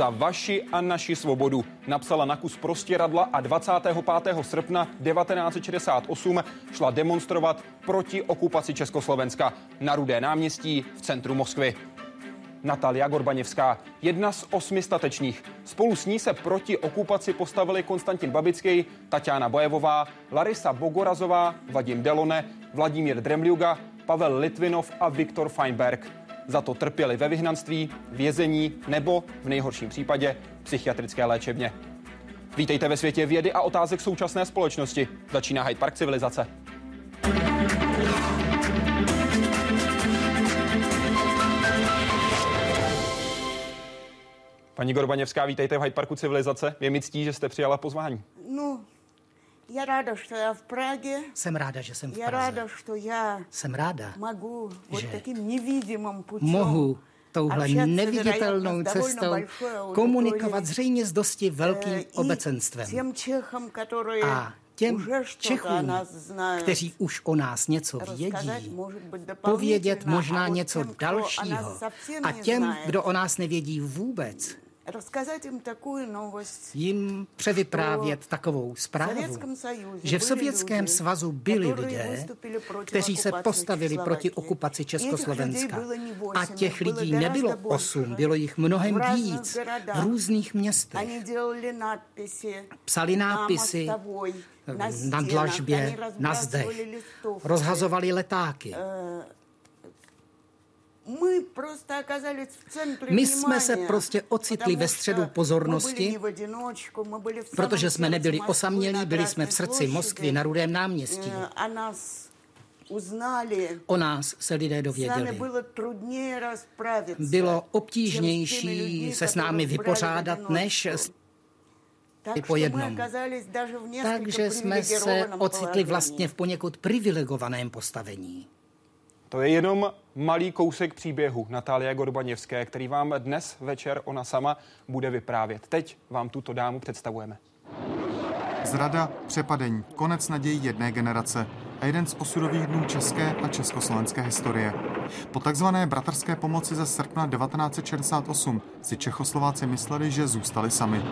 za vaši a naši svobodu. Napsala na kus prostěradla a 25. srpna 1968 šla demonstrovat proti okupaci Československa na Rudé náměstí v centru Moskvy. Natalia Gorbaněvská, jedna z osmi statečných. Spolu s ní se proti okupaci postavili Konstantin Babický, Tatiana Bojevová, Larisa Bogorazová, Vadim Delone, Vladimír Dremliuga, Pavel Litvinov a Viktor Feinberg. Za to trpěli ve vyhnanství, vězení nebo v nejhorším případě psychiatrické léčebně. Vítejte ve světě vědy a otázek současné společnosti. Začíná Hyde Park civilizace. Paní Gorbaněvská, vítejte v Hyde Parku civilizace. Je mi ctí, že jste přijala pozvání. No, я рада, что я в Праге. Jsem ráda, že jsem v Я Praze. рада, что я Jsem ráda, могу вот Že таким невидимым путем mohu touhle общаться, neviditelnou вероятно, с довольно cestou большой аудиторией, komunikovat zřejmě s dosti э, velkým и obecenstvem. тем чехам, которые A těm уже что-то о Čechům, нас знают, kteří už o nás něco рассказать, vědí, может быть, povědět дополнительно, možná а вот něco тем, кто о dalšího. нас совсем A не těm, знает, kdo o nás nevědí vůbec, рассказать им такую новость. jim převyprávět takovou zprávu, Sovětském Союзе že v byli Sovětském lidi, svazu byli kteří lidé, vystupili proti kteří se okupaci postavili proti Československé. okupaci Těch lidí Československa. bylo ní A osm, těch bylo lidí гораздо nebylo больше. osm, bylo jich mnohem V různých víc gradách. v různých městech. Они делали надписи Psali на nápisy мостовой, на na стенах, dlažbě, они na разбрасывали zdech, листовки. rozhazovali letáky. My jsme se prostě ocitli ve středu pozornosti, protože jsme nebyli osamělí, byli jsme v srdci Moskvy na Rudém náměstí. O nás se lidé dověděli. Bylo obtížnější se s námi vypořádat, než po jednom. Takže jsme se ocitli vlastně v poněkud privilegovaném postavení. To je jenom malý kousek příběhu Natálie Gorbaněvské, který vám dnes večer ona sama bude vyprávět. Teď vám tuto dámu představujeme. Zrada, přepadení, konec nadějí jedné generace a jeden z osudových dnů české a československé historie. Po takzvané bratrské pomoci ze srpna 1968 si Čechoslováci mysleli, že zůstali sami.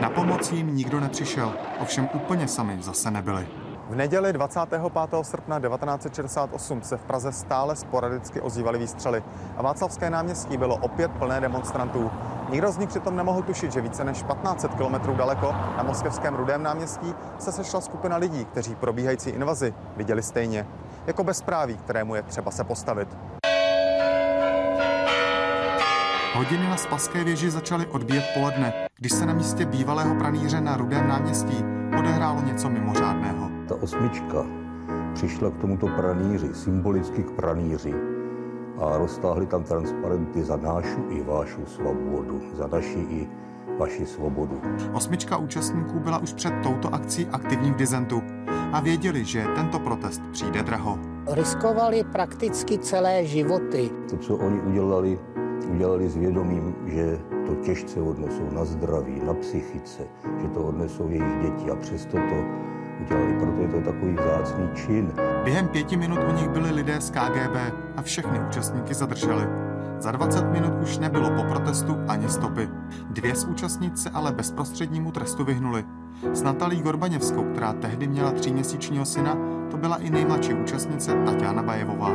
Na pomoc jim nikdo nepřišel, ovšem úplně sami zase nebyli. V neděli 25. srpna 1968 se v Praze stále sporadicky ozývaly výstřely a Václavské náměstí bylo opět plné demonstrantů. Nikdo z nich přitom nemohl tušit, že více než 1500 kilometrů daleko na moskevském Rudém náměstí se sešla skupina lidí, kteří probíhající invazi viděli stejně. Jako bezpráví, kterému je třeba se postavit. Hodiny na Spaské věži začaly odbíjet poledne, když se na místě bývalého pranýře na Rudém náměstí odehrálo něco mimořádného. Ta osmička přišla k tomuto pranýři, symbolicky k pranýři a roztáhli tam transparenty za nášu i vášu svobodu, za naši i vaši svobodu. Osmička účastníků byla už před touto akcí aktivní v dizentu a věděli, že tento protest přijde draho. Riskovali prakticky celé životy. To, co oni udělali, udělali s vědomím, že to těžce odnesou na zdraví, na psychice, že to odnesou jejich děti a přesto to udělali. Proto je to takový vzácný čin. Během pěti minut u nich byli lidé z KGB a všechny účastníky zadrželi. Za 20 minut už nebylo po protestu ani stopy. Dvě z účastnic se ale bezprostřednímu trestu vyhnuli. S Natalí Gorbaněvskou, která tehdy měla tříměsíčního syna, to byla i nejmladší účastnice Tatiana Bajevová.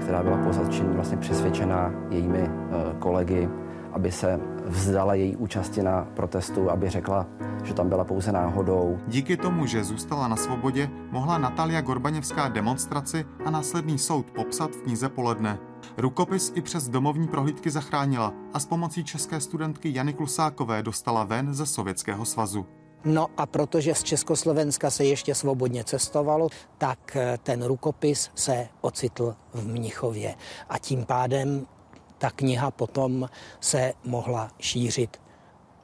která byla po zatčení vlastně přesvědčena jejími eh, kolegy, aby se vzdala její účasti na protestu, aby řekla, že tam byla pouze náhodou. Díky tomu, že zůstala na svobodě, mohla Natalia Gorbaněvská demonstraci a následný soud popsat v knize Poledne. Rukopis i přes domovní prohlídky zachránila a s pomocí české studentky Jany Klusákové dostala ven ze Sovětského svazu. No a protože z Československa se ještě svobodně cestovalo, tak eh, ten rukopis se ocitl v Mnichově. A tím pádem ta kniha potom se mohla šířit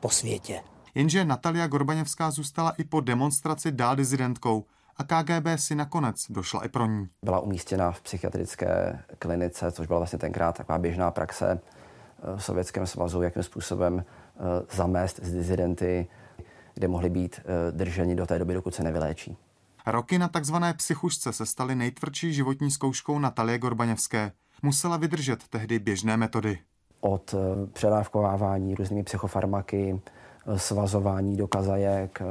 po světě. Jenže Natalia Gorbaněvská zůstala i po demonstraci dál dizidentkou a KGB si nakonec došla i pro ní. Byla umístěna v psychiatrické klinice, což byla vlastně tenkrát taková běžná praxe eh, v Sovětském svazu, jakým způsobem eh, zamést z dizidenty, kde mohli být eh, drženi do té doby, dokud se nevyléčí. Roky na takzvané psychušce se staly nejtvrdší životní zkouškou Natalie Gorbaněvské. Musela vydržet tehdy běžné metody. od předávkovávání různými psychofarmaky, svazování do kazajek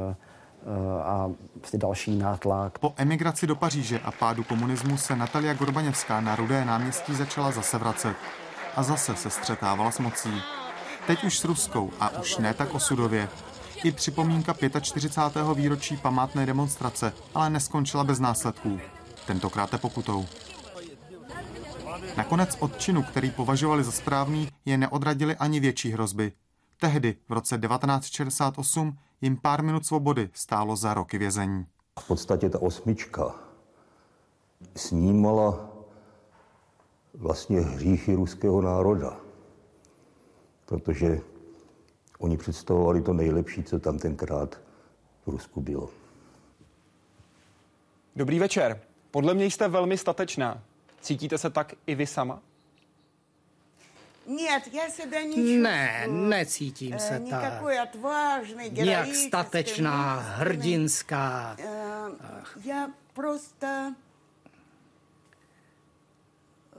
a vlastně další nátlak. Po emigraci do Paříže a pádu komunismu se Natalia Gorbaněvská na Rudé náměstí začala zase vracet. A zase se střetávala s mocí. Teď už s ruskou a už ne tak osudově. I připomínka 45. výročí památné demonstrace, ale neskončila bez následků. Tentokrát pokutou. Nakonec od činu, který považovali za správný, je neodradili ani větší hrozby. Tehdy, v roce 1968, jim pár minut svobody stálo za roky vězení. V podstatě ta osmička snímala vlastně hříchy ruského národa, protože oni představovali to nejlepší, co tam tenkrát v Rusku bylo. Dobrý večer. Podle mě jste velmi statečná. Cítíte se tak i vy sama? Нет, я себя не Ne, necítím se tak. Никакой отважный, Nějak statečná, hrdinská. Я просто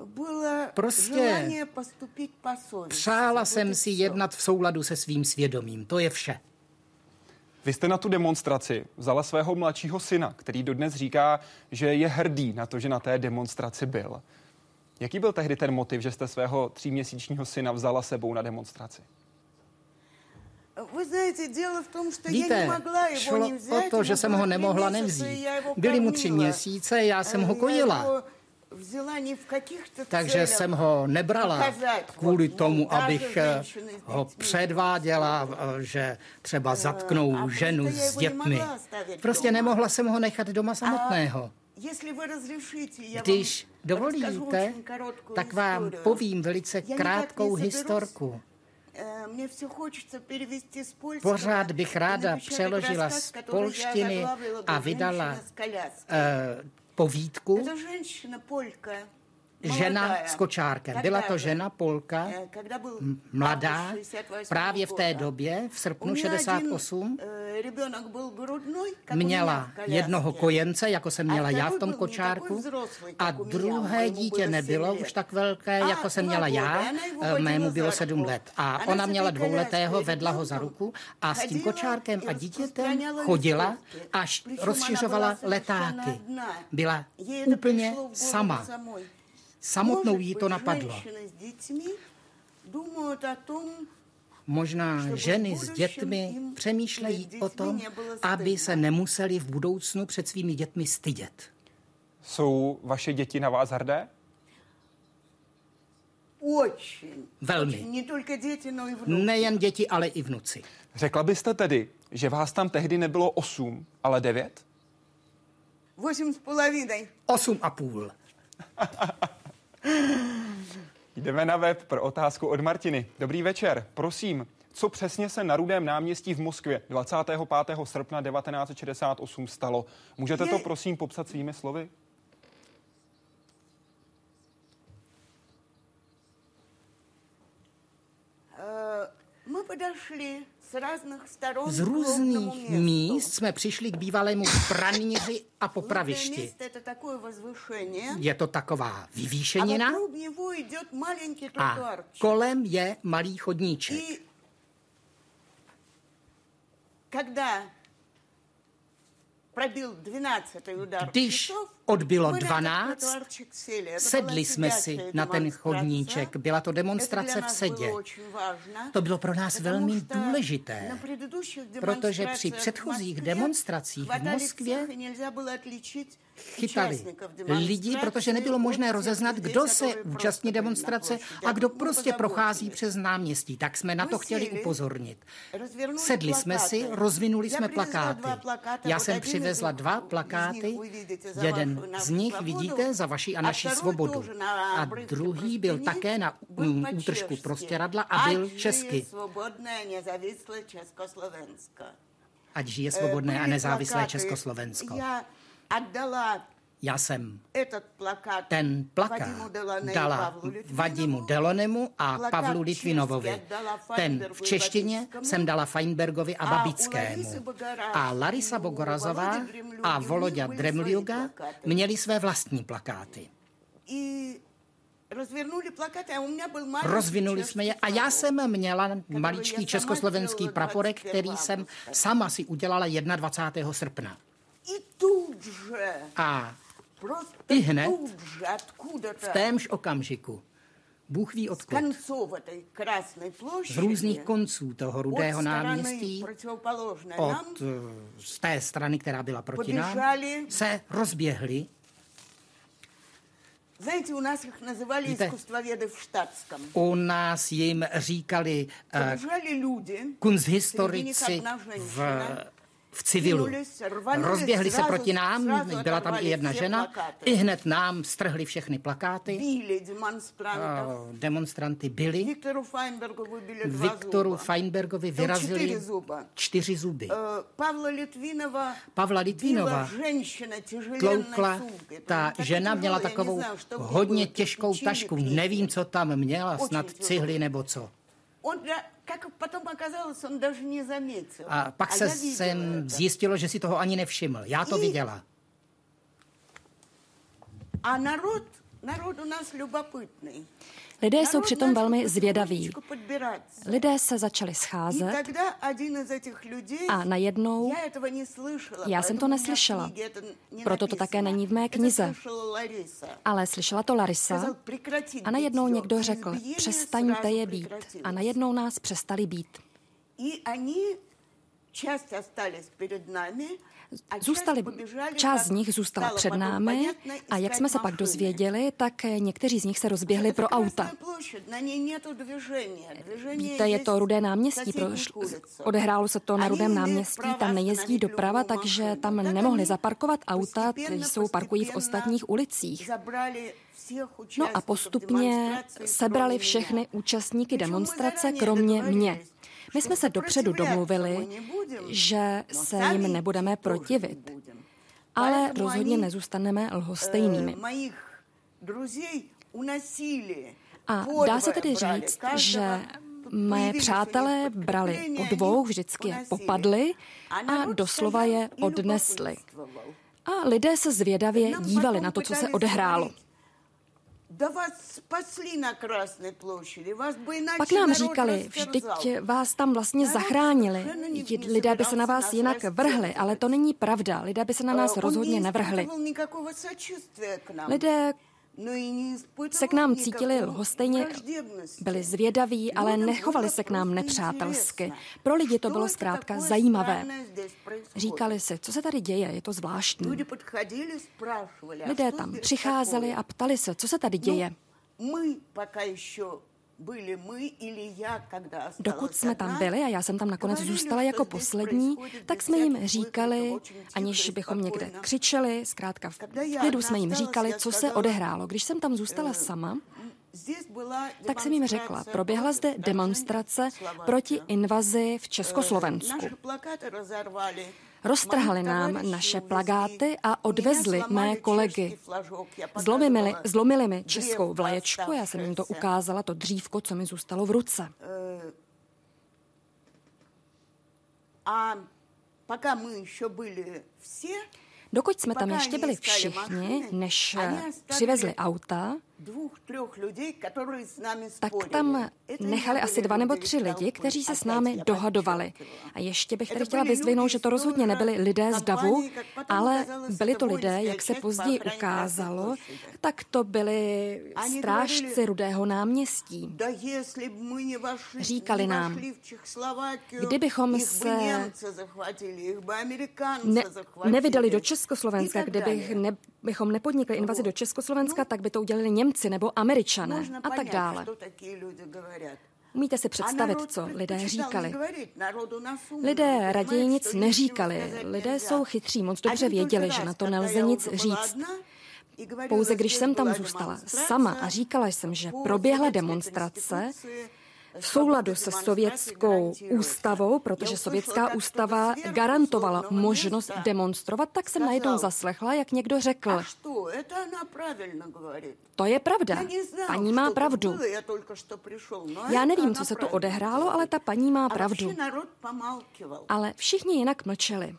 было Prostě желание поступить по совести. Přála Вот jsem и si всё. jednat v souladu se svým svědomím. To je vše. Vy jste na tu demonstraci vzala svého mladšího syna, který dodnes říká, že je hrdý na to, že na té demonstraci byl. Jaký byl tehdy ten motiv, že jste svého tříměsíčního syna vzala sebou na demonstraci? Víte, šlo o to, že jsem ho nemohla nevzít. Byli mu tři měsíce, já jsem ho kojila его взяла не в каких-то Takže целях jsem ho nebrala показать, kvůli вот, tomu, даже abych eh, женщины с ho детьми. předváděla, eh, že třeba zatknou a ženu prostě já s ho dětmi. nemohla ostavit Prostě doma. nemohla jsem ho nechat doma samotného. Если вы разрешите, я Když вам расскажу dovolíte, очень короткую tak vám историю. povím velice Я никак krátkou не соберусь. historku. Э, Мне все хочется перевести с польского Pořád bych и ráda напечатать přeložila рассказ, z который я polštiny озаглавила a бы vydala «Женщина powitku. To. žena s kočárkem. Byla to žena Polka, mladá, právě v té době, v srpnu 68, měla jednoho kojence, jako jsem měla já v tom kočárku, a druhé dítě nebylo už tak velké, jako jsem měla já, eh, mému bylo sedm let. A ona měla dvouletého, vedla ho za ruku a s tím kočárkem a dítětem chodila až rozšiřovala letáky. Byla úplně sama. Samotnou jí to napadlo. Možná ženy s dětmi přemýšlejí o tom, aby se nemuseli v budoucnu před svými dětmi stydět. Jsou vaše děti na vás hrdé? Velmi. Nejen děti, ale i vnuci. Řekla byste tedy, že vás tam tehdy nebylo osm, ale devět? Osm a půl. Jdeme na web pro otázku od Martiny. Dobrý večer. Prosím, co přesně se na Rudém náměstí v Moskvě 25. srpna 1968 stalo? Můžete to prosím popsat svými slovy? подошли с разных сторон Z к главному různých месту. míst jsme přišli k bývalému pranýři a Главное popravišti. место это такое возвышение. Je to taková А vyvýšenina вокруг него идет маленький a тротуарчик. kolem je malý chodníček. И когда пробил 12 удар Když часов, Odbylo 12, sedli jsme si na ten chodníček. Byla to demonstrace v sedě. To bylo pro nás velmi důležité, protože při předchozích demonstracích v Moskvě chytali lidi, protože nebylo možné rozeznat, kdo se účastní demonstrace a kdo prostě prochází přes náměstí. Tak jsme na to chtěli upozornit. Sedli jsme si, rozvinuli jsme plakáty. Já jsem přivezla dva plakáty, jeden z nich vidíte za vaši a naši svobodu. A druhý byl také na útržku prostěradla a byl česky. Ať žije svobodné a nezávislé Československo. Já oddala já jsem ten plakát dala Vadimu Delonemu a Pavlu Litvinovovi. Ten v češtině jsem dala Feinbergovi a Babickému. A Larisa Bogorazová a Volodia Dremliuga měli své vlastní plakáty. Rozvinuli jsme je a já jsem měla maličký československý praporek, který jsem sama si udělala 21. srpna. A i hned, v témž okamžiku, Bůh ví odkud. Z různých konců toho rudého náměstí, od, eh, z té strany, která byla proti nám, se rozběhli. Víte, u nás jim říkali uh, kunsthistorici v v civilu. Rozběhli se proti nám, byla tam i jedna žena, i hned nám strhli všechny plakáty. Demonstranty byli. Viktoru Feinbergovi vyrazili čtyři zuby. Pavla Litvinova tloukla, ta žena měla takovou hodně těžkou tašku, nevím, co tam měla, snad cihly nebo co Как потом оказалось, он даже не заметил. A pak se jsem zjistilo, že si toho ani nevšiml. Já to viděla. A narod, narod u nás любопытный. Lidé jsou přitom velmi zvědaví. Lidé se začali scházet a najednou, já jsem to neslyšela, proto to také není v mé knize, ale slyšela to Larisa a najednou někdo řekl, přestaňte je být a najednou nás přestali být. Zůstali, část z nich zůstala před námi a jak jsme se pak dozvěděli, tak někteří z nich se rozběhli pro auta. Víte, je to Rudé náměstí, odehrálo se to na Rudém náměstí, tam nejezdí doprava, takže tam nemohli zaparkovat auta, jsou parkují v ostatních ulicích. No a postupně sebrali všechny účastníky demonstrace, kromě mě. My jsme se dopředu domluvili, že se jim nebudeme protivit, ale rozhodně nezůstaneme lhostejnými. A dá se tedy říct, že Mé přátelé brali po dvou, vždycky je popadli a doslova je odnesli. A lidé se zvědavě dívali na to, co se odehrálo. Pak nám říkali, vždyť vás tam vlastně zachránili. Lidé by se na vás jinak vrhli, ale to není pravda. Lidé by se na nás rozhodně nevrhli. Lidé se k nám cítili lhostejně, byli zvědaví, ale nechovali se k nám nepřátelsky. Pro lidi to bylo zkrátka zajímavé. Říkali si, co se tady děje, je to zvláštní. Lidé tam přicházeli a ptali se, co se tady děje. Dokud jsme tam byli a já jsem tam nakonec zůstala jako poslední, tak jsme jim říkali, aniž bychom někde křičeli, zkrátka v klidu jsme jim říkali, co se odehrálo. Když jsem tam zůstala sama, tak jsem jim řekla, proběhla zde demonstrace proti invazi v Československu. Roztrhali nám naše plagáty a odvezli mé kolegy. Zlomili, zlomili mi českou vlaječku, já jsem jim to ukázala, to dřívko, co mi zůstalo v ruce. A Dokud jsme tam ještě byli všichni, než přivezli auta, tak tam nechali asi dva nebo tři lidi, kteří se s námi dohadovali. A ještě bych tady chtěla vyzdvihnout, že to rozhodně nebyli lidé z Davu, ale byli to lidé, jak se později ukázalo, tak to byli strážci Rudého náměstí. Říkali nám, kdybychom se ne, nevydali do Československa, kdybychom ne, bychom nepodnikli invazi do Československa, tak by to udělali Němci Němci nebo Američané a tak dále. Umíte si představit, co lidé říkali? Lidé raději nic neříkali. Lidé jsou chytří, moc dobře věděli, že na to nelze nic říct. Pouze když jsem tam zůstala sama a říkala jsem, že proběhla demonstrace, v souladu se sovětskou ústavou, protože sovětská ústava garantovala možnost demonstrovat, tak jsem najednou zaslechla, jak někdo řekl. To je pravda. Paní má pravdu. Já nevím, co se tu odehrálo, ale ta paní má pravdu. Ale všichni jinak mlčeli.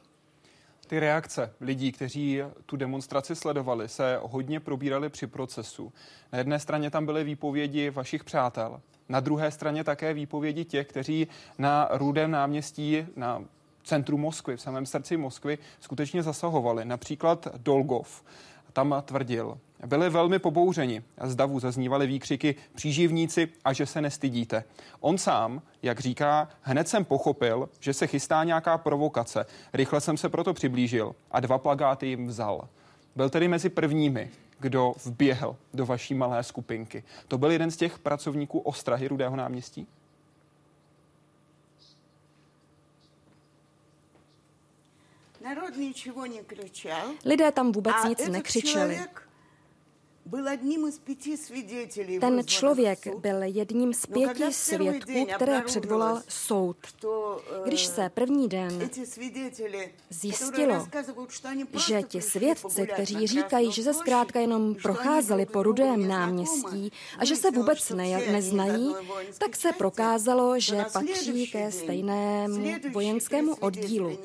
Ty reakce lidí, kteří tu demonstraci sledovali, se hodně probíraly při procesu. Na jedné straně tam byly výpovědi vašich přátel, na druhé straně také výpovědi těch, kteří na Rudém náměstí, na centru Moskvy, v samém srdci Moskvy, skutečně zasahovali. Například Dolgov tam tvrdil, byli velmi pobouřeni. Z davu zaznívaly výkřiky příživníci a že se nestydíte. On sám, jak říká, hned jsem pochopil, že se chystá nějaká provokace. Rychle jsem se proto přiblížil a dva plagáty jim vzal. Byl tedy mezi prvními, kdo vběhl do vaší malé skupinky. To byl jeden z těch pracovníků ostrahy Rudého náměstí? Lidé tam vůbec nic nekřičeli. Ten člověk byl jedním z pěti svědků, které předvolal soud. Když se první den zjistilo, že ti svědci, kteří říkají, že se zkrátka jenom procházeli po rudém náměstí a že se vůbec ne, neznají, tak se prokázalo, že patří ke stejnému vojenskému oddílu.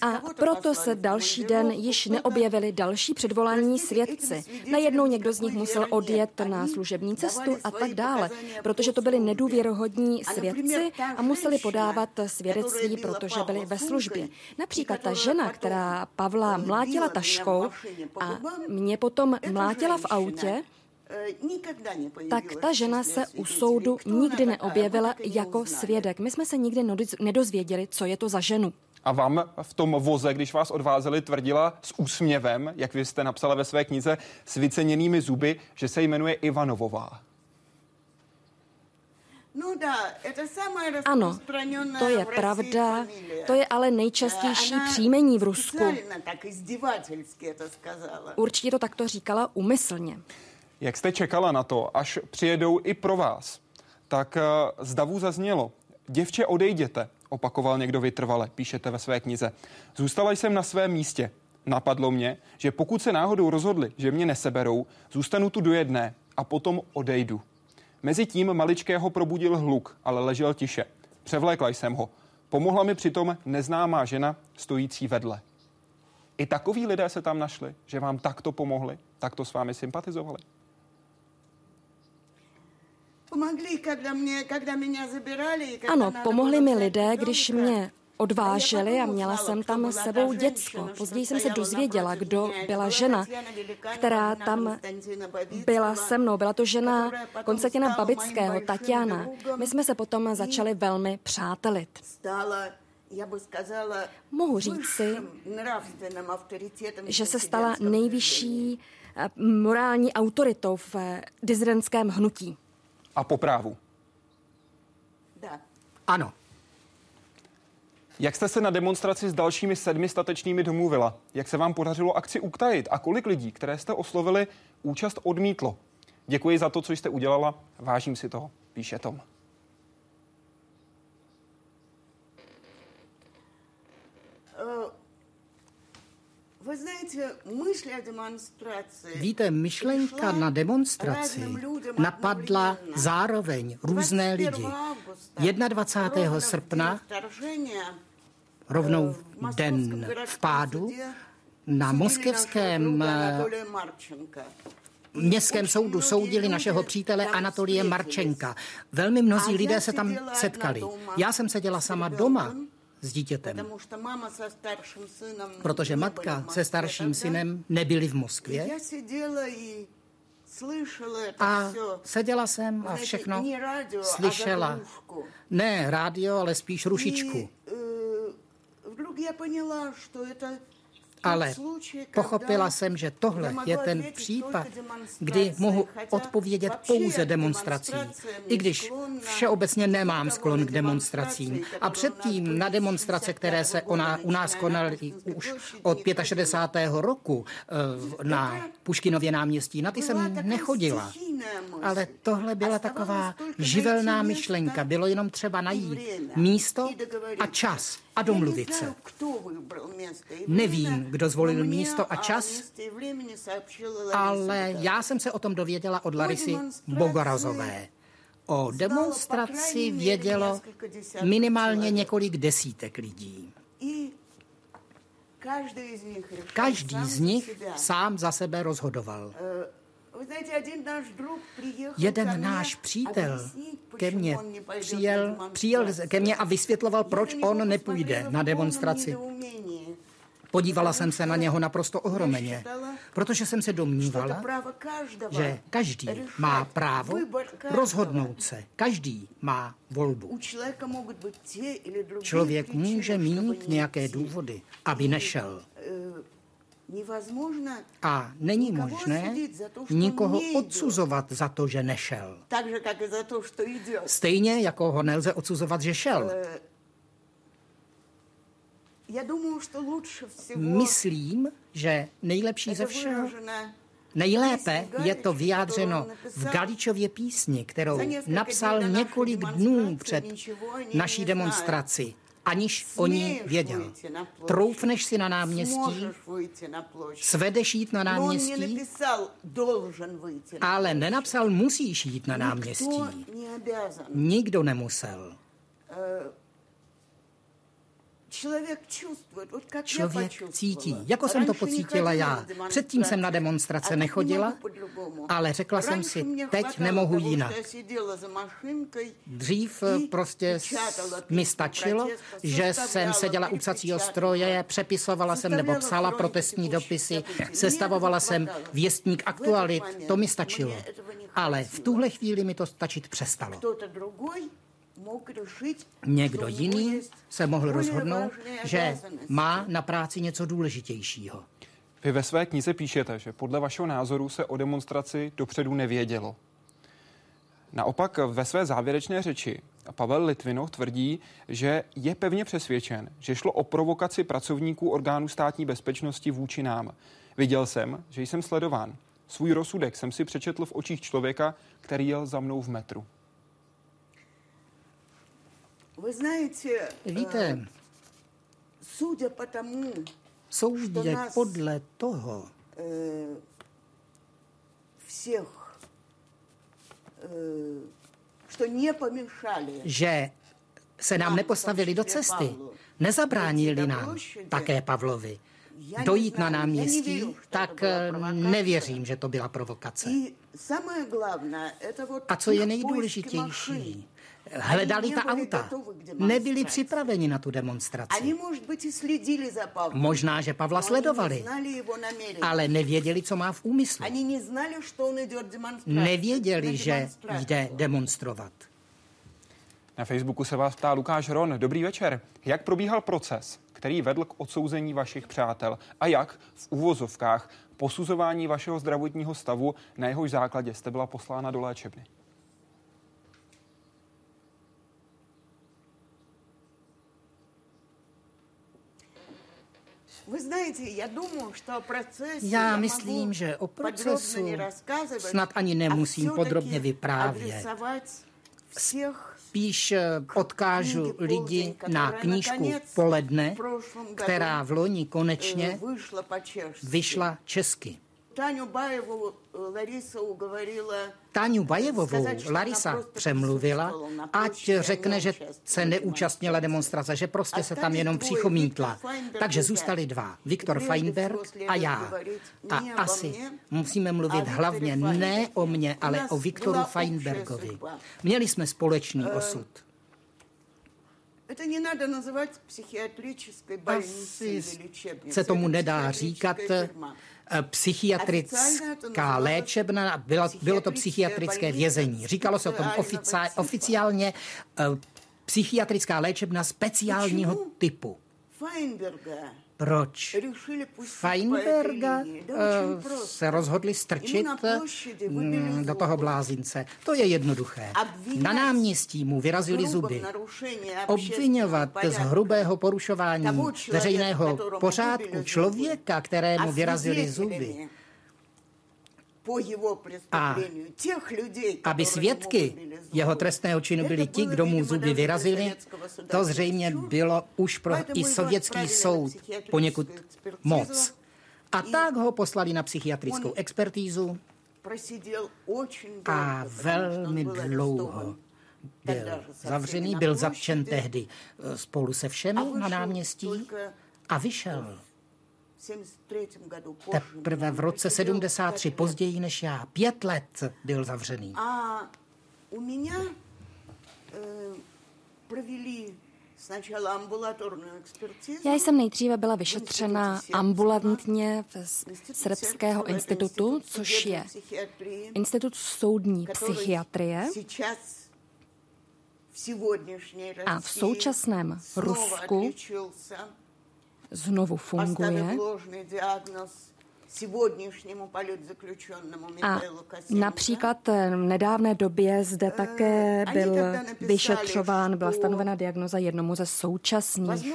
A proto se další den již neobjevili další předvolaní svědci. Najednou někdo z nich musel odjet na služební cestu a tak dále, protože to byli nedůvěrohodní svědci a museli podávat svědectví, protože byli ve službě. Například ta žena, která Pavla mlátila taškou a mě potom mlátila v autě, tak ta žena se u soudu nikdy neobjevila jako svědek. My jsme se nikdy nedozvěděli, co je to za ženu. A vám v tom voze, když vás odvázeli, tvrdila s úsměvem, jak vy jste napsala ve své knize, s vyceněnými zuby, že se jmenuje Ivanovová. No ano, to je pravda, to je ale nejčastější příjmení v Rusku. Určitě to takto říkala umyslně. Jak jste čekala na to, až přijedou i pro vás, tak eh, z davu zaznělo, děvče odejděte, opakoval někdo vytrvale, píšete ve své knize. Zůstala jsem na svém místě. Napadlo mě, že pokud se náhodou rozhodli, že mě neseberou, zůstanu tu do jedné a potom odejdu. Mezitím maličkého probudil hluk, ale ležel tiše. Převlékla jsem ho. Pomohla mi přitom neznámá žena stojící vedle. I takoví lidé se tam našli, že vám takto pomohli, takto s vámi sympatizovali. Ano, pomohli mi lidé, když mě odváželi a měla jsem tam s sebou děcko. Později jsem se dozvěděla, kdo byla žena, která tam byla se mnou. Byla to žena Konstantina Babického, Tatiana. My jsme se potom začali velmi přátelit. Mohu říct si, že se stala nejvyšší eh, morální autoritou v eh, dizidentském hnutí a po právu. Ano. Jak jste se na demonstraci s dalšími sedmi statečnými domluvila? Jak se vám podařilo akci uktajit? A kolik lidí, které jste oslovili, účast odmítlo? Děkuji za to, co jste udělala. Vážím si toho, píše Tom. Víte, myšlenka na demonstraci napadla zároveň různé lidi. 21. srpna, rovnou den vpádu, na moskevském eh, městském soudu soudili našeho přítele Anatolie Marčenka. Velmi mnozí lidé se tam setkali. Já jsem seděla sama doma s dítětem. Protože matka se starším synem nebyli v Moskvě. A seděla jsem a všechno slyšela. Ne rádio, ale spíš rušičku. Ale pochopila jsem, že tohle je ten případ, kdy mohu odpovědět pouze demonstrací, i když všeobecně nemám sklon k demonstracím. A předtím na demonstrace, které se ona, u nás konaly už od 65. roku eh, na Puškinově náměstí, na ty jsem nechodila. Ale tohle byla taková živelná myšlenka. Bylo jenom třeba najít místo a čas a domluvit se. Nevím, kdo zvolil místo a čas, ale já jsem se o tom dověděla od Larisy Bogorazové. O demonstraci vědělo minimálně několik desítek lidí. Každý z nich sám za sebe rozhodoval. Jeden náš přítel ke mně přijel, přijel ke mně a vysvětloval, proč on nepůjde na demonstraci. Podívala jsem se na něho naprosto ohromeně, protože jsem se domnívala, že každý má právo rozhodnout se. Každý má volbu. Člověk může mít nějaké důvody, aby nešel. A není možné nikoho odsuzovat za to, že nešel. Stejně jako ho nelze odsuzovat, že šel. Myslím, že nejlepší ze všeho Nejlépe je to vyjádřeno v Galičově písni, kterou napsal několik dnů před naší demonstraci, aniž o ní věděl. Troufneš si na náměstí, svedeš jít na náměstí, ale nenapsal musíš jít na náměstí. Nikdo nemusel. Člověk cítí, jako jsem to pocítila já. Předtím jsem na demonstrace nechodila, ale řekla jsem si, teď nemohu jinak. Dřív prostě mi stačilo, že jsem seděla u psacího stroje, přepisovala jsem nebo psala protestní dopisy, sestavovala jsem věstník aktualit, to mi stačilo. Ale v tuhle chvíli mi to stačit přestalo. Někdo jiný se mohl rozhodnout, že má na práci něco důležitějšího. Vy ve své knize píšete, že podle vašeho názoru se o demonstraci dopředu nevědělo. Naopak ve své závěrečné řeči Pavel Litvinoch tvrdí, že je pevně přesvědčen, že šlo o provokaci pracovníků orgánů státní bezpečnosti vůči nám. Viděl jsem, že jsem sledován. Svůj rozsudek jsem si přečetl v očích člověka, který jel za mnou v metru. Víte, soudě podle toho, že se nám nepostavili do cesty, nezabránili nám, také Pavlovi, dojít na náměstí, tak nevěřím, že to byla provokace. A co je nejdůležitější, hledali ta auta. Nebyli připraveni na tu demonstraci. Možná, že Pavla sledovali, ale nevěděli, co má v úmyslu. Nevěděli, že jde demonstrovat. Na Facebooku se vás ptá Lukáš Ron. Dobrý večer. Jak probíhal proces, který vedl k odsouzení vašich přátel a jak v úvozovkách posuzování vašeho zdravotního stavu, na jehož základě jste byla poslána do léčebny? Já myslím, že o procesu snad ani nemusím podrobně vyprávět. Spíš eh, odkážu lidi na knížku Poledne, která v loni konečně vyšla česky. Larisa ugovorila Táňu Bajevovou Larisa přemluvila, ať řekne, že se neúčastnila demonstrace, že prostě se tam jenom přichomítla. Takže zůstali dva, Viktor Feinberg a já. A asi musíme mluvit hlavně ne o mně, ale o Viktoru Feinbergovi. Měli jsme společný osud. Asi se tomu nedá říkat Eh, psychiatrická léčebna, bylo, bylo to psychiatrické vězení. Říkalo se o tom oficiálně eh, psychiatrická léčebna speciálního typu. Proč? Feinberga uh, se rozhodli strčit mm, do toho blázince. To je jednoduché. Na náměstí mu vyrazili zuby. Obvinovat z hrubého porušování veřejného pořádku člověka, kterému vyrazili zuby, a aby svědky jeho trestného činu byli ti, kdo mu zuby vyrazili, to zřejmě bylo už pro i sovětský soud poněkud moc. A tak ho poslali na psychiatrickou expertízu. a velmi dlouho byl zavřený, byl zatčen tehdy eh, spolu se všemi na náměstí a vyšel Teprve v roce 73, později než já, pět let byl zavřený. A u mě provili já jsem nejdříve byla vyšetřena ambulantně v Srbského institutu, což je Institut soudní psychiatrie. A v současném Rusku znovu funguje a například v nedávné době zde eh, také byl vyšetřován, byla stanovena diagnoza jednomu ze současných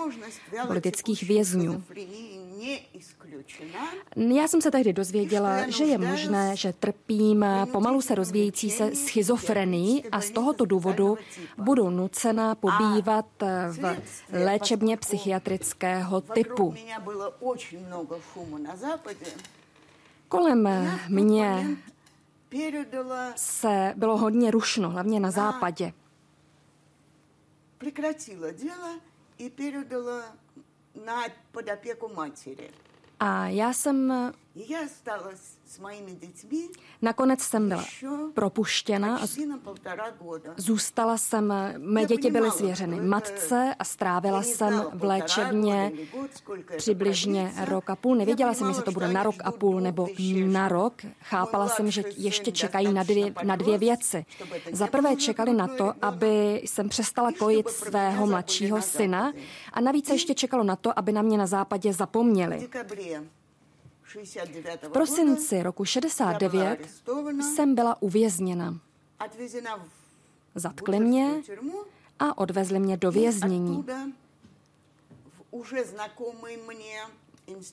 politických vězňů. Já jsem se tehdy dozvěděla, že je možné, že trpím pomalu se rozvíjející se schizofrenii a z tohoto důvodu budu nucena pobývat v léčebně psychiatrického typu. Kolem mě se bylo hodně rušno, hlavně na západě. Прекратила дело и передала на под опеку матери. A já jsem Nakonec jsem byla propuštěna a zůstala jsem, mé děti byly svěřeny matce a strávila jsem v léčebně přibližně rok a půl. Nevěděla jsem, jestli to bude na rok a půl nebo na rok. Chápala jsem, že ještě čekají na dvě, na dvě věci. Za prvé čekali na to, aby jsem přestala kojit svého mladšího syna a navíc ještě čekalo na to, aby na mě na západě zapomněli. V prosinci roku 69 jsem byla uvězněna. Zatkli mě a odvezli mě do věznění.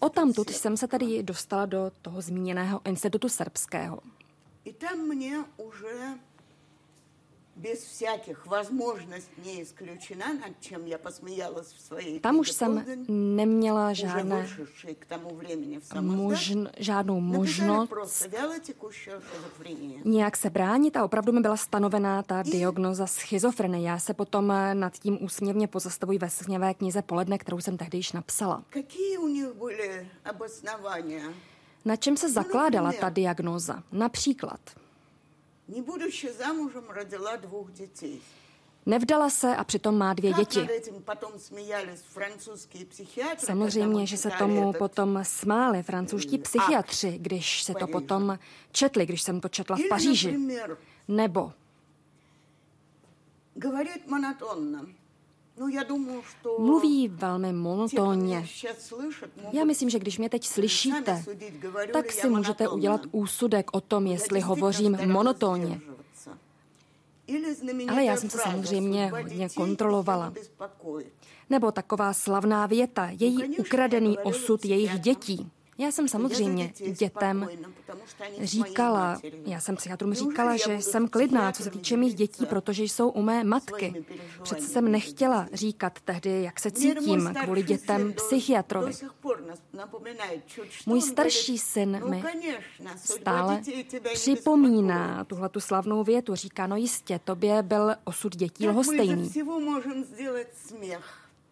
O tamtud jsem se tady dostala do toho zmíněného institutu srbského. Tam už jsem neměla žádné možn, žádnou možnost nějak se bránit a opravdu mi byla stanovená ta diagnoza schizofrenie. Já se potom eh, nad tím úsměvně pozastavuji ve sněvé knize Poledne, kterou jsem tehdy již napsala. Na čem se zakládala ta diagnoza? Například – не будучи замужем, родила двух детей. Nevdala se a přitom má dvě děti. Samozřejmě, že se tomu potom smáli francouzští psychiatři, když se to potom četli, když jsem to četla v Paříži. Nebo Mluví velmi monotónně. Já myslím, že když mě teď slyšíte, tak si můžete udělat úsudek o tom, jestli hovořím monotónně. Ale já jsem se samozřejmě hodně kontrolovala. Nebo taková slavná věta, její ukradený osud jejich dětí. Já jsem samozřejmě dětem říkala, já jsem psychiatrům říkala, že jsem klidná, co se týče mých dětí, protože jsou u mé matky. Přece jsem nechtěla říkat tehdy, jak se cítím kvůli dětem psychiatrovi. Můj starší syn mi stále připomíná tuhle tu slavnou větu. Říká, no jistě, tobě byl osud dětí lhostejný.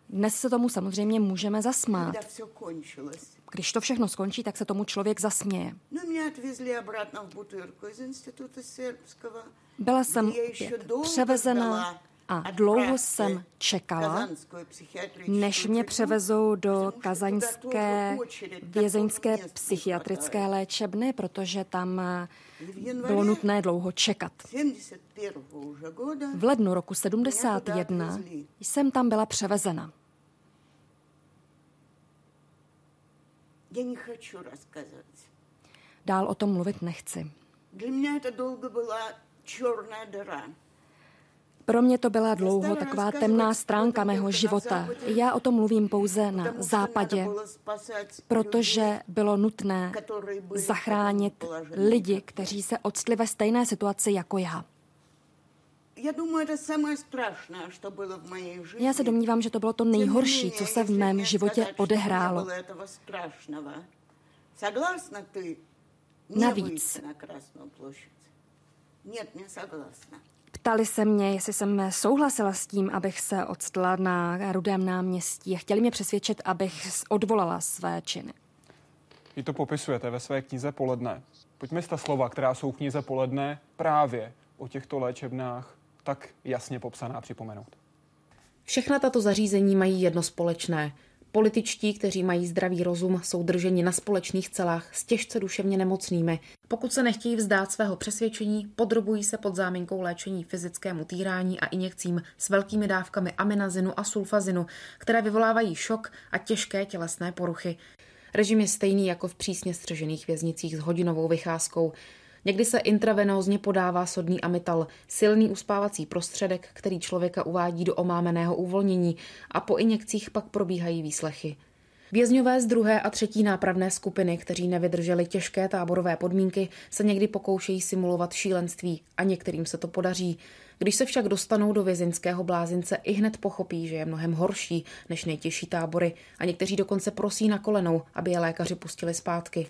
Dnes se tomu samozřejmě můžeme zasmát. Když to všechno skončí, tak se tomu člověk zasměje. Byla jsem převezena a dlouho jsem čekala, než mě převezou do kazaňské vězeňské psychiatrické léčebny, protože tam bylo nutné dlouho čekat. V lednu roku 71 jsem tam byla převezena. Я не хочу рассказывать. Dál o tom mluvit nechci. Для меня это долго была черная дыра. Pro mě to byla dlouho taková temná stránka mého života. Já o tom mluvím pouze na západě, protože bylo nutné zachránit lidi, kteří se odstli ve stejné situaci jako já. Já se domnívám, že to bylo to nejhorší, co se v mém životě odehrálo. Navíc. Ptali se mě, jestli jsem souhlasila s tím, abych se odstla na Rudém náměstí a chtěli mě přesvědčit, abych odvolala své činy. Vy to popisujete ve své knize Poledne. Pojďme z ta slova, která jsou v knize Poledne právě o těchto léčebnách tak jasně popsaná připomenout. Všechna tato zařízení mají jedno společné. Političtí, kteří mají zdravý rozum, jsou drženi na společných celách s těžce duševně nemocnými. Pokud se nechtějí vzdát svého přesvědčení, podrobují se pod záminkou léčení fyzickému týrání a injekcím s velkými dávkami aminazinu a sulfazinu, které vyvolávají šok a těžké tělesné poruchy. Režim je stejný jako v přísně střežených věznicích s hodinovou vycházkou. Někdy se intravenózně podává sodný amital, silný uspávací prostředek, který člověka uvádí do omámeného uvolnění a po injekcích pak probíhají výslechy. Vězňové z druhé a třetí nápravné skupiny, kteří nevydrželi těžké táborové podmínky, se někdy pokoušejí simulovat šílenství a některým se to podaří. Když se však dostanou do vězeňského blázince, i hned pochopí, že je mnohem horší než nejtěžší tábory a někteří dokonce prosí na kolenou, aby je lékaři pustili zpátky.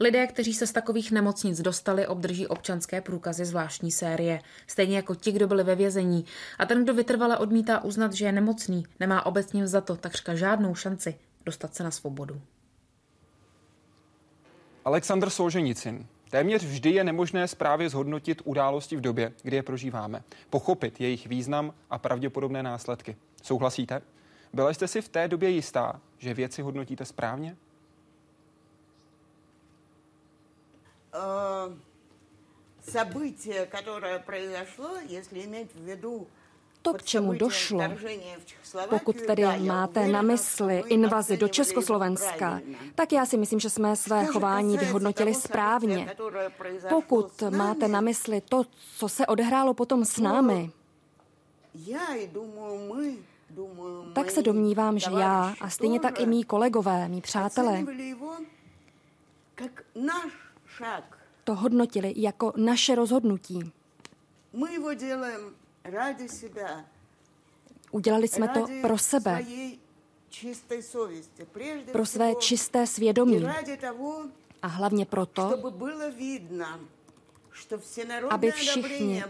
Lidé, kteří se z takových nemocnic dostali, obdrží občanské průkazy zvláštní série, stejně jako ti, kdo byli ve vězení. A ten, kdo vytrvale odmítá uznat, že je nemocný, nemá obecně za to takřka žádnou šanci dostat se na svobodu. Aleksandr Solženicin. Téměř vždy je nemožné správně zhodnotit události v době, kdy je prožíváme, pochopit jejich význam a pravděpodobné následky. Souhlasíte? Byla jste si v té době jistá, že věci hodnotíte správně? событие, которое произошло, если иметь в виду to, k čemu došlo, pokud tedy máte na mysli invazi do Československa, tak já si myslím, že jsme své chování vyhodnotili správně. Pokud máte na mysli to, co se odehrálo potom s námi, tak se domnívám, že já a stejně tak i mý kolegové, mý přátelé, to hodnotili jako naše rozhodnutí. Udělali jsme to pro sebe, pro své čisté svědomí. a hlavně proto, aby všichni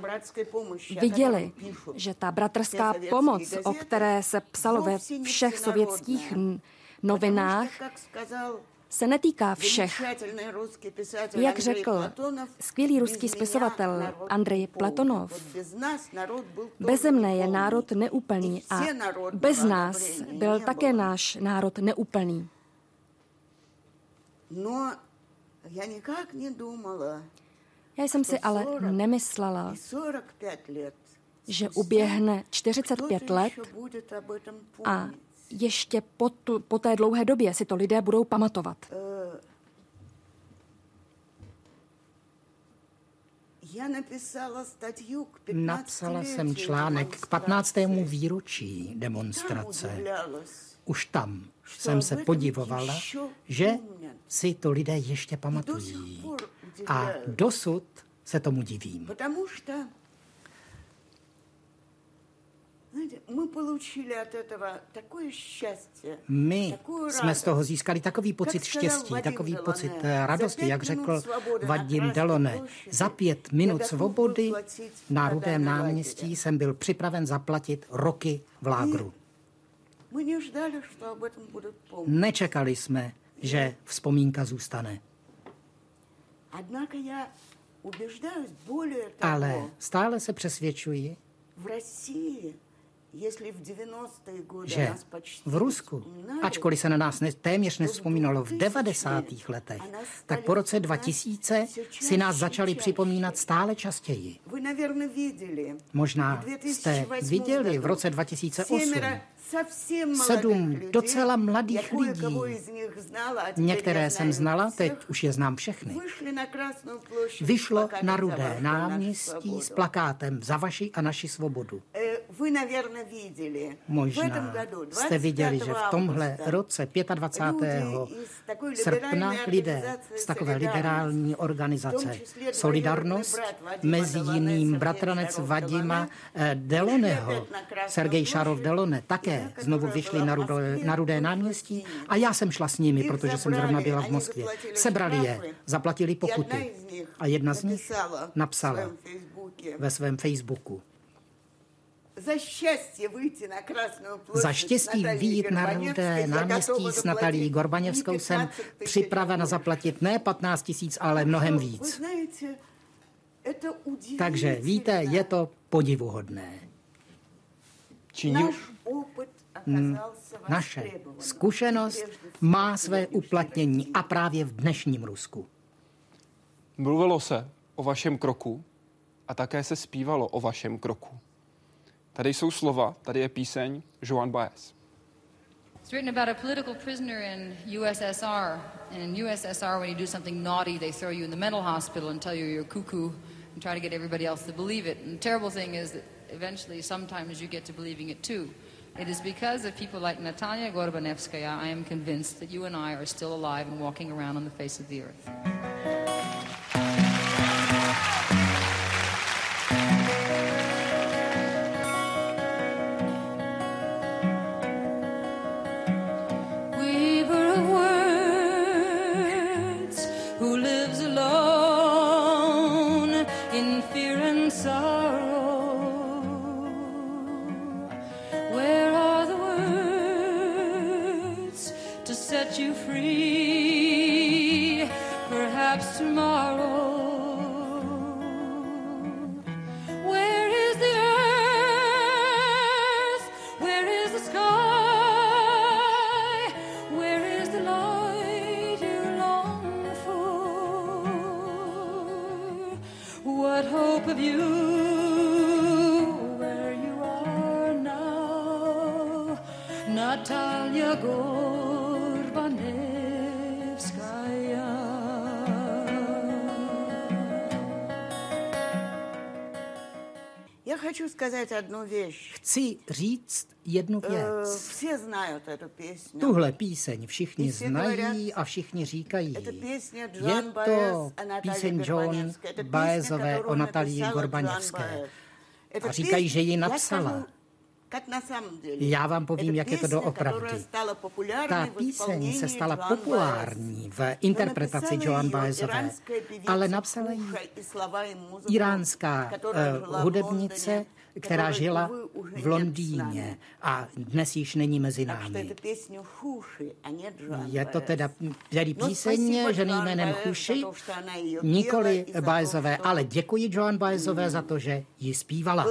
viděli, že ta bratrská pomoc, o které se psalo ve všech sovětských novinách, se netýká všech. Jak řekl skvělý ruský spisovatel Andrej Platonov, beze mne je národ neúplný a bez nás byl také náš národ neúplný. Já jsem si ale nemyslela, že uběhne 45 let a ještě po, tu, po té dlouhé době si to lidé budou pamatovat. Napsala jsem článek k 15. výročí demonstrace. Už tam jsem se podivovala, že si to lidé ještě pamatují. A dosud se tomu divím. My jsme z toho získali takový pocit štěstí, takový pocit eh, radosti, jak řekl Vadim Delone. Za pět minut svobody na Rudém náměstí jsem byl připraven zaplatit roky v lágru. Nečekali jsme, že vzpomínka zůstane. Ale stále se přesvědčuji, že v Rusku, ačkoliv se na nás ne, téměř nevzpomínalo v 90. letech, tak po roce 2000 si nás začali připomínat stále častěji. Možná jste viděli v roce 2008 sedm docela mladých lidí. Některé jsem znala, teď už je znám všechny. Vyšlo na Rudé náměstí s plakátem Za vaši a naši svobodu. Možná jste viděli, že v tomhle roce 25. srpna lidé z takové liberální organizace Solidarnost, mezi jiným bratranec Vadima eh, Deloneho, Sergej Šarov Delone, také znovu vyšli na, rudé, na Rudé náměstí. a já jsem šla s nimi, protože jsem zrovna byla v Moskvě. Sebrali je, zaplatili pokuty. A jedna z nich napsala ve svém Facebooku. Za štěstí vyjít na Krásnou Za štěstí vyjít na Rudé náměstí s Natalí Gorbaněvskou jsem připravena zaplatit ne 15 tisíc, ale mnohem víc. Takže víte, je to podivuhodné. Číňu? Naše zkušenost má své uplatnění a právě v dnešním Rusku. Mluvilo se o vašem kroku a také se zpívalo o vašem kroku. Tady jsou slova, tady je píseň Joan Baez. It's written about a political prisoner in USSR. And in USSR, when you do something naughty, they throw you in the mental hospital and tell you you're cuckoo and try to get everybody else to believe it. And the terrible thing is that eventually, sometimes you get to believing it too. It is because of people like Natalia Gorbanevskaya I am convinced that you and I are still alive and walking around on the face of the earth. хочу сказать одну вещь. Chci říct jednu věc. Все знают эту песню. Tuhle píseň všichni znají a všichni říkají. Je to píseň John Baezové o Natalii Gorbaněvské. A říkají, že ji napsala. Já vám povím, jak je to doopravdy. Ta píseň se stala populární v interpretaci Joan Baezové, ale napsala ji iránská uh, hudebnice, která žila v Londýně a dnes již není mezi námi. Je to teda tedy píseň žený jménem Chuši, nikoli Baezové, ale děkuji Joan Baezové za to, že ji zpívala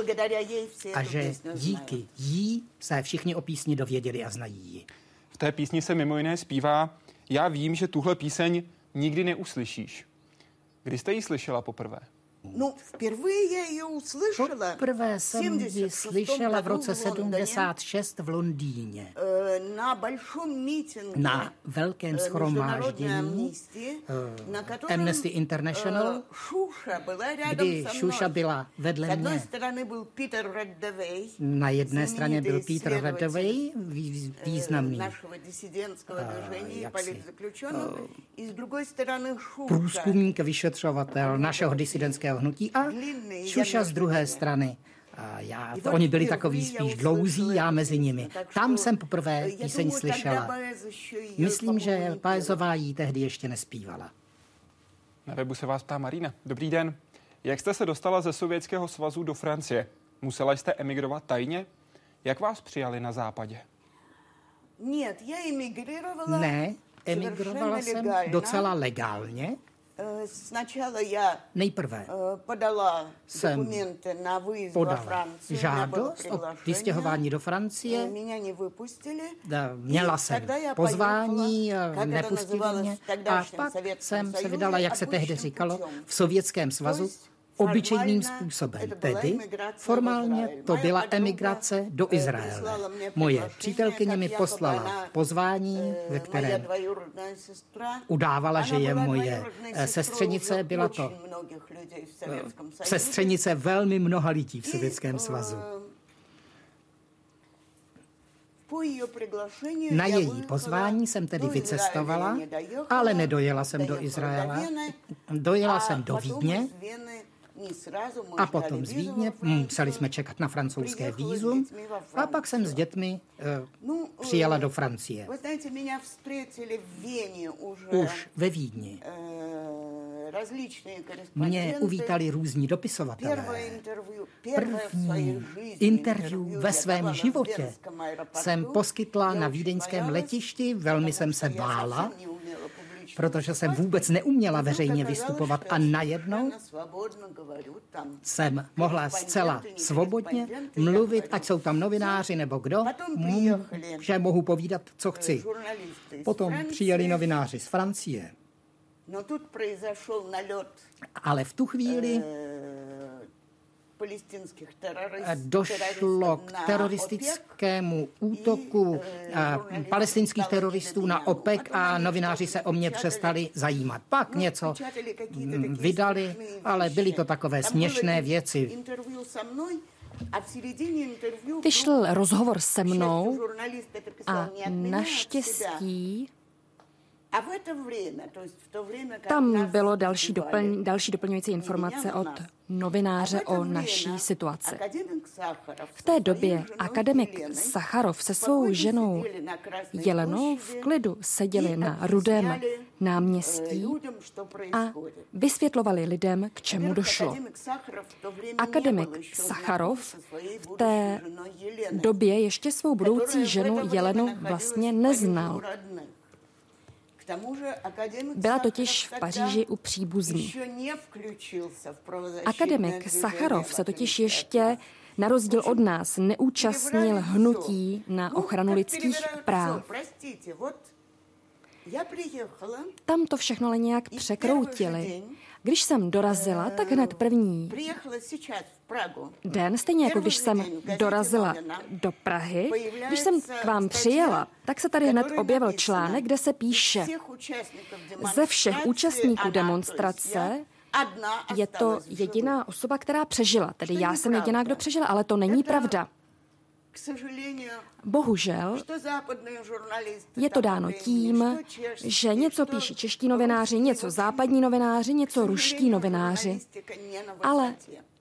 a že díky jí se všichni o písni dověděli a znají ji. V té písni se mimo jiné zpívá Já vím, že tuhle píseň nikdy neuslyšíš. Kdy jste ji slyšela poprvé? Ну, впервые я ее услышала. Poprvé jsem ji slyšela v roce 76 v Londýně. Na большом митинге. Na velkém schromáždění Amnesty International, kdy Šuša byla vedle mě. Na jedné straně byl Peter Radovej, významný průzkumník, vyšetřovatel našeho disidentského politického hnutí a Šuša z druhé strany. A já, to oni byli takový spíš dlouzí, já mezi nimi. Tam jsem poprvé píseň slyšela. Myslím, že Paezová jí tehdy ještě nespívala. Na webu se vás ptá Marina. Dobrý den. Jak jste se dostala ze Sovětského svazu do Francie? Musela jste emigrovat tajně? Jak vás přijali na západě? Ne, emigrovala jsem docela legálně. Сначала я Nejprve podala dokumenty na výjezd podala Francii, žádost o vystěhování do Francie. Mě nevypustili. Měla jsem pozvání, nepustili mě. A pak jsem se vydala, jak se tehdy říkalo, v Sovětském svazu obyčejným způsobem. Tedy formálně to byla emigrace do Izraele. Moje přítelkyně mi poslala pozvání, ve kterém udávala, že je moje sestřenice. Byla to sestřenice velmi mnoha lidí v Sovětském svazu. Na její pozvání jsem tedy vycestovala, ale nedojela jsem do Izraela. Dojela jsem do Vídně, a potom z Vídně museli jsme čekat na francouzské vízum a pak jsem s dětmi uh, přijela do Francie. Už ve Vídni. Mě uvítali různí dopisovatelé. První interview ve svém životě jsem poskytla na vídeňském letišti, velmi jsem se bála, protože jsem vůbec neuměla veřejně vystupovat a najednou jsem mohla zcela svobodně mluvit, ať jsou tam novináři nebo kdo, že mohu povídat, co chci. Potom přijeli novináři z Francie. Ale v tu chvíli došlo k teroristickému útoku palestinských teroristů na OPEC a novináři se o mě přestali zajímat. Pak něco vydali, ale byly to takové směšné věci. Vyšel rozhovor se mnou a naštěstí tam bylo další, doplň, další doplňující informace od novináře o naší situaci. V té době akademik Sacharov se svou ženou Jelenou v klidu seděli na rudém náměstí a vysvětlovali lidem, k čemu došlo. Akademik Sacharov v té době ještě svou budoucí ženu Jelenu vlastně neznal. Byla totiž v Paříži u příbuzných. Akademik Sacharov se totiž ještě na rozdíl od nás neúčastnil hnutí na ochranu lidských práv. Tam to všechno ale nějak překroutili. Když jsem dorazila, tak hned první den, stejně jako když jsem dorazila do Prahy, když jsem k vám přijela, tak se tady hned objevil článek, kde se píše, ze všech účastníků demonstrace je to jediná osoba, která přežila. Tedy já jsem jediná, kdo přežila, ale to není pravda. Bohužel je to dáno tím, že něco píší čeští novináři, něco západní novináři, něco ruští novináři, ale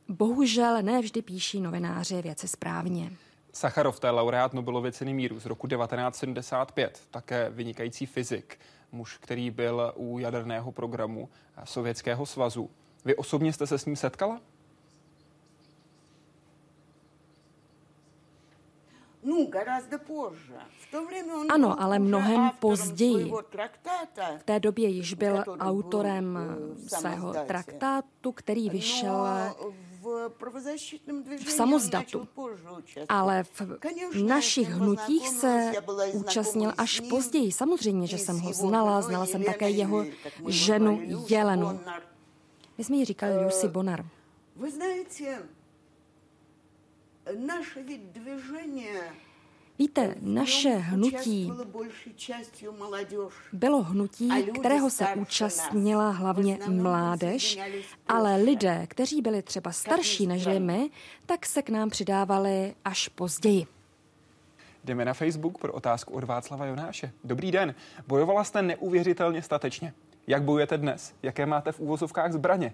bohužel ne vždy píší novináři věci správně. Sacharov, to je laureát Nobelovy ceny míru z roku 1975, také vynikající fyzik, muž, který byl u jaderného programu Sovětského svazu. Vy osobně jste se s ním setkala? Ano, ale mnohem později. V té době již byl autorem svého traktátu, který vyšel v samozdatu. Ale v našich hnutích se účastnil až později. Samozřejmě, že jsem ho znala, znala jsem také jeho ženu Jelenu. My jsme ji říkali Lucy Bonar. Vy Víte, naše hnutí bylo hnutí, kterého se účastnila hlavně mládež, ale lidé, kteří byli třeba starší než my, tak se k nám přidávali až později. Jdeme na Facebook pro otázku od Václava Jonáše. Dobrý den. Bojovala jste neuvěřitelně statečně. Jak bojujete dnes? Jaké máte v úvozovkách zbraně?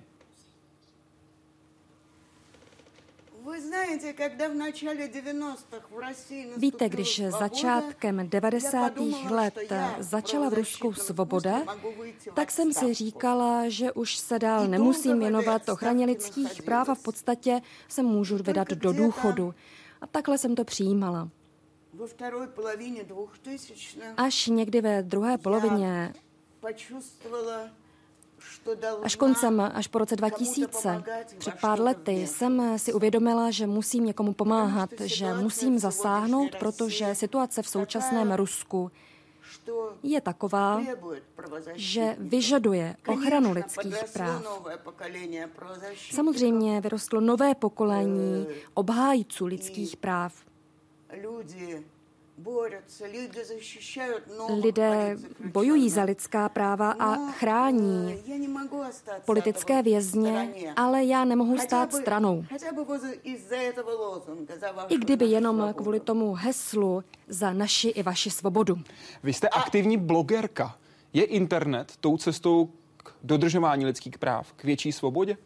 Víte, když začátkem 90. let začala v Rusku svoboda, tak jsem si říkala, že už se dál nemusím věnovat ochraně lidských práv a v podstatě se můžu vydat do důchodu. A takhle jsem to přijímala. Až někdy ve druhé polovině Až koncem, až po roce 2000, před pár lety, jsem si uvědomila, že musím někomu pomáhat, že musím zasáhnout, protože situace v současném Rusku je taková, že vyžaduje ochranu lidských práv. Samozřejmě vyrostlo nové pokolení obhájců lidských práv. Lidé bojují za lidská práva a chrání politické vězně, ale já nemohu stát stranou. I kdyby jenom kvůli tomu heslu za naši i vaši svobodu. Vy jste aktivní blogerka. Je internet tou cestou k dodržování lidských práv, k větší svobodě?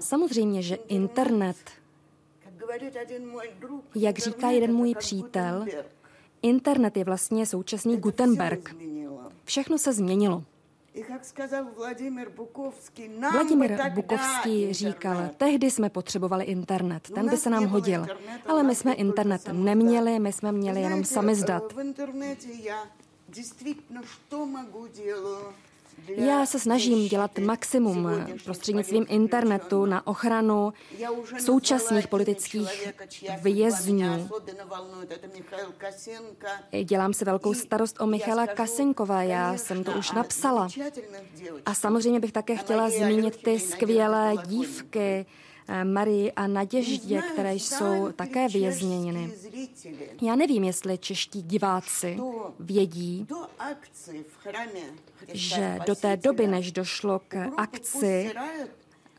Samozřejmě, že internet Jak říká jeden můj přítel, internet je vlastně současný Gutenberg. Všechno se změnilo. Vladimir Bukovský říkal, tehdy jsme potřebovali internet, ten by se nám hodil, ale my jsme internet neměli, my jsme měli jenom samizdat. Já se snažím dělat maximum prostřednictvím internetu na ochranu současných politických vězňů. Dělám si velkou starost o Michala Kasenkova, já jsem to už napsala. A samozřejmě bych také chtěla zmínit ty skvělé dívky, Marii a Naděždě, které jsou také vězněny. Já nevím, jestli čeští diváci vědí, že do té doby, než došlo k akci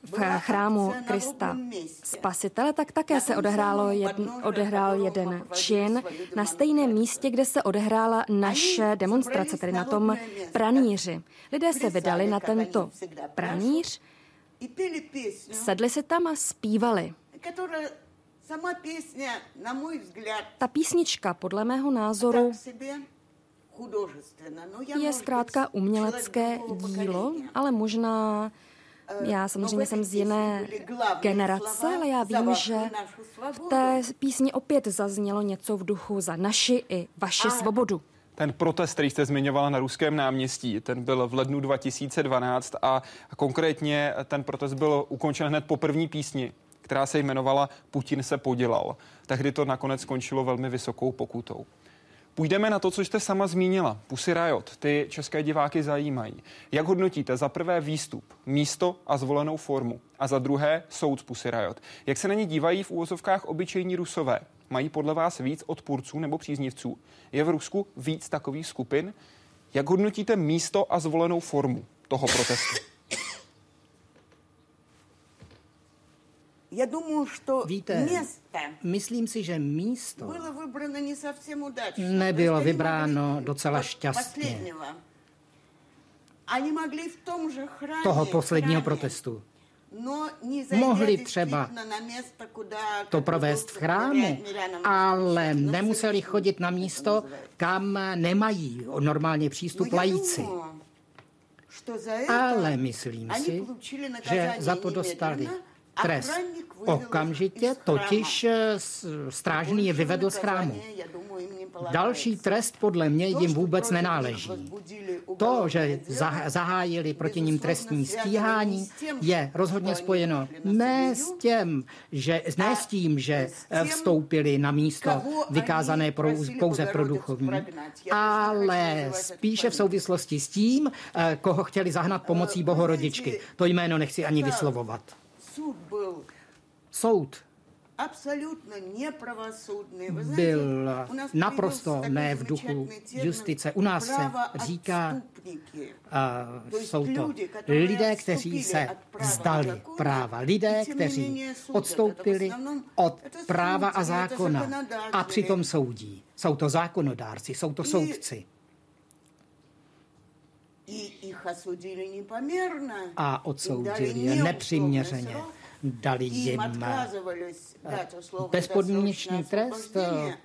v chrámu Krista Spasitele, tak také se odehrálo jedn, odehrál jeden čin na stejném místě, kde se odehrála naše demonstrace, tedy na tom praníři. Lidé se vydali na tento praníř Sedli si tam a zpívali. Ta písnička, podle mého názoru, je zkrátka umělecké dílo, ale možná já samozřejmě jsem z jiné generace, ale já vím, že v té písni opět zaznělo něco v duchu za naši i vaši svobodu. Ten protest, který jste zmiňovala na Ruském náměstí, ten byl v lednu 2012 a konkrétně ten protest byl ukončen hned po první písni, která se jmenovala Putin se podělal. Tehdy to nakonec skončilo velmi vysokou pokutou. Půjdeme na to, co jste sama zmínila. Pusy Riot, ty české diváky zajímají. Jak hodnotíte za prvé výstup, místo a zvolenou formu a za druhé soud Pusy Riot? Jak se na ně dívají v úvozovkách obyčejní rusové? Mají podle vás víc odpůrců nebo příznivců? Je v Rusku víc takových skupin? Jak hodnotíte místo a zvolenou formu toho protestu? Já думаю, что Víte, место myslím si, že místo nebylo vybráno docela šťastně. Toho posledního protestu. Mohli třeba to provést v chrámu, ale nemuseli chodit na místo, kam nemají normálně přístup lajíci. Ale myslím si, že za to dostali trest okamžitě, totiž eh, strážný je vyvedl z chrámu. Další trest podle mě jim vůbec nenáleží. To, že zahájili proti ním trestní stíhání, je rozhodně spojeno ne s tím, že, ne s tím, že eh, vstoupili na místo vykázané pro, pouze pro duchovní, ale spíše v souvislosti s tím, eh, koho chtěli zahnat pomocí bohorodičky. To jméno nechci ani vyslovovat. Soud. Byl naprosto ne v duchu justice. U nás se říká, uh, jsou to lidé, kteří se vzdali práva, lidé, kteří odstoupili od práva a zákona. A přitom soudí. Jsou to zákonodárci, jsou to soudci. A odsoudili je nepřiměřeně dali jim bezpodmínečný trest,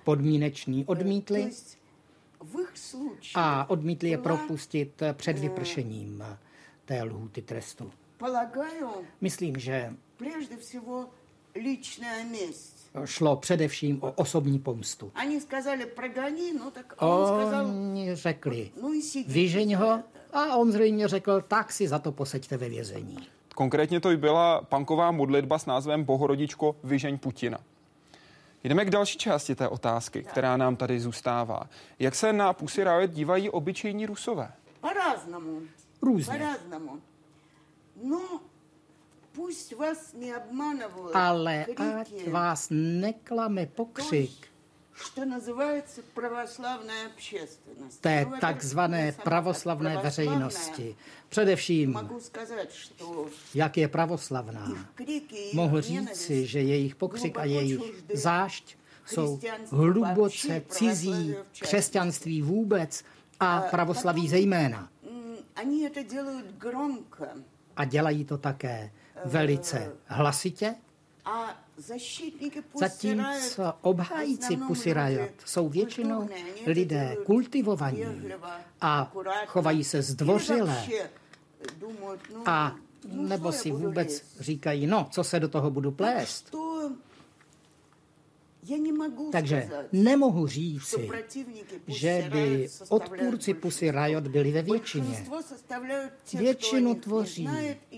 podmínečný odmítli a odmítli je propustit před vypršením té lhůty trestu. Myslím, že šlo především o osobní pomstu. Oni řekli, vyžeň ho, a on zřejmě řekl, tak si za to poseďte ve vězení. Konkrétně to byla panková modlitba s názvem Bohorodičko vyžeň Putina. Jdeme k další části té otázky, která nám tady zůstává. Jak se na Pussy Riot dívají obyčejní rusové? По-разному. Různě. По-разному. No, pust vás Ale ať vás neklame pokřik té takzvané pravoslavné veřejnosti. Především, jak je pravoslavná. Mohl říci, že jejich pokřik a jejich zášť jsou hluboce cizí křesťanství vůbec a pravoslaví zejména. A dělají to také velice hlasitě, Zatímco obhájíci Pussy Riot jsou většinou lidé kultivovaní a chovají se zdvořile a nebo si vůbec říkají, no, co se do toho budu plést. Takže nemohu říct si, že by odpůrci Pussy Riot byli ve většině. Většinu tvoří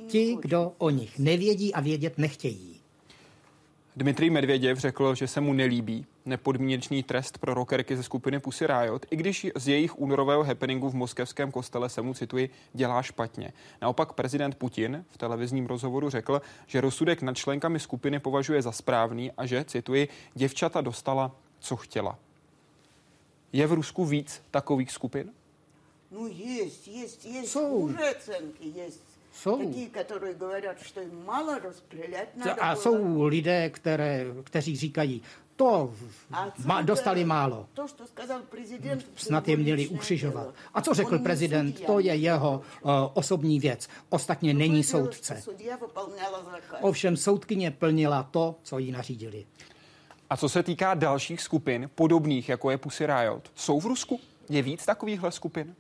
ti, kdo o nich nevědí a vědět nechtějí. Dmitrij Medvěděv řekl, že se mu nelíbí nepodmínečný trest pro rockerky ze skupiny Pussy Riot, i když z jejich únorového happeningu v moskevském kostele se mu, cituji, dělá špatně. Naopak prezident Putin v televizním rozhovoru řekl, že rozsudek nad členkami skupiny považuje za správný a že, cituji, děvčata dostala, co chtěla. Je v Rusku víc takových skupin? No jest, jest, jest. Jsou. Jest. jsou. Taky, kteří говорят, že jim málo rozstřelat. A jsou lidé, které, kteří říkají, to ma, dostali málo. To, co сказал prezident, Snad je měli ukřižovat. A co řekl prezident, to je jeho uh, osobní věc. Ostatně není soudce. Ovšem soudkyně plnila to, co jí nařídili. A co se týká dalších skupin, podobných jako je Pussy Riot, jsou v Rusku? Je víc takovýchhle skupin?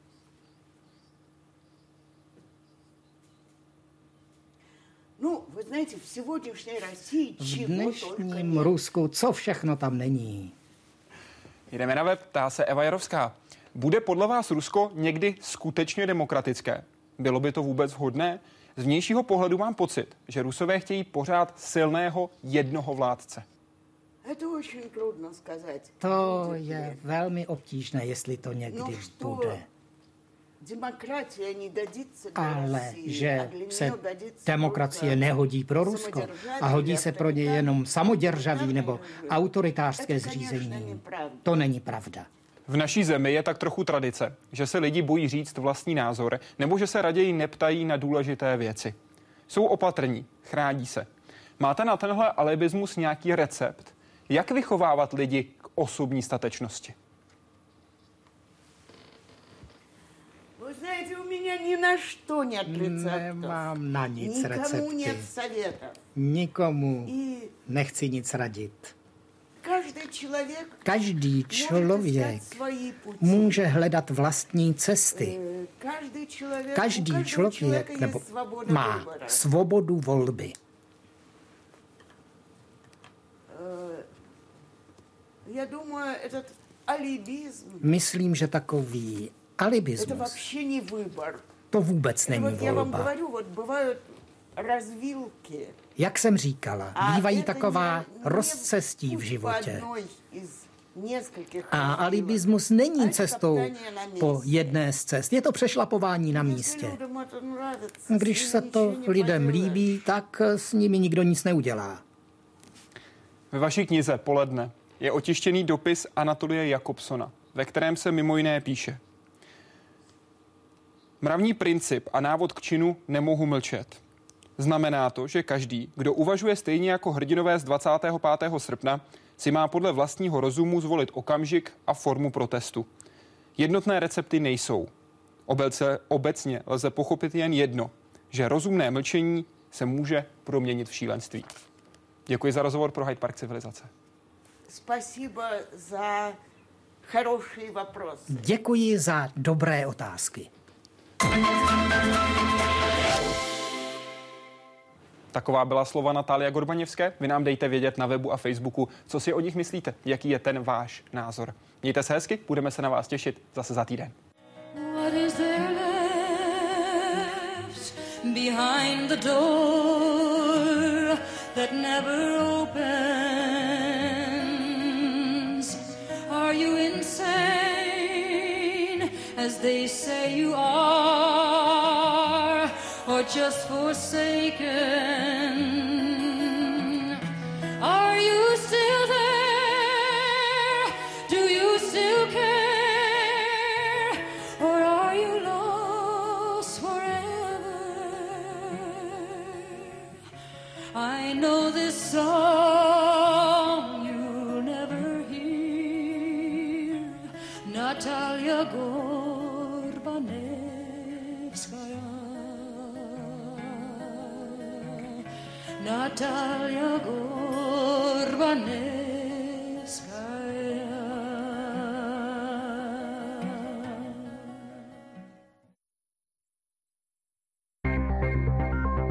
No, вы знаете, в сегодняшней России v dnešním Rusku, co všechno tam není. Jdeme na web, ptá se Eva Jarovská. Bude podle vás Rusko někdy skutečně demokratické? Bylo by to vůbec vhodné? Z vnějšího pohledu mám pocit, že Rusové chtějí pořád silného jednoho vládce. To je velmi obtížné, jestli to někdy no, bude ale že se demokracie nehodí pro Rusko a hodí se pro ně jenom samoděržaví nebo autoritářské zřízení, to není pravda. V naší zemi je tak trochu tradice, že se lidi bojí říct vlastní názor nebo že se raději neptají na důležité věci. Jsou opatrní, chrání se. Máte na tenhle alibismus nějaký recept? Jak vychovávat lidi k osobní statečnosti? меня ни на что нет рецептов. Nemám na nic Никому recepty. нет советов. Nikomu И nechci nic radit. каждый человек Každý может člověk искать свои пути. může hledat vlastní cesty. Э, Каждый человек, у Každý каждого člověk человека nebo есть свобода má выбора. svobodu volby. Э, Я думаю, этот алибизм, Myslím, že takový это alibismus. To vůbec není volba. Jak jsem říkala, bývají taková rozcestí v životě. A alibismus není cestou po jedné z cest. Je to přešlapování na místě. Když se to lidem líbí, tak s nimi nikdo nic neudělá. Ve vaší knize Poledne je otištěný dopis Anatolie Jakobsona, ve kterém se mimo jiné píše – Mravní princip a návod k činu nemohu mlčet. Znamená to, že každý, kdo uvažuje stejně jako hrdinové z 25. srpna, si má podle vlastního rozumu zvolit okamžik a formu protestu. Jednotné recepty nejsou. Obelce, obecně lze pochopit jen jedno, že rozumné mlčení se může proměnit v šílenství. Děkuji za rozhovor pro Hyde Park Civilizace. Спасибо за хорошие вопросы. Děkuji za dobré otázky. Taková byla slova Natália Gorbaněvské. Vy nám dejte vědět na webu a Facebooku, co si o nich myslíte, jaký je ten váš názor. Mějte se hezky, budeme se na vás těšit zase za týden. Behind the door that never opens? As they say you are, or just forsaken? battaglia urbane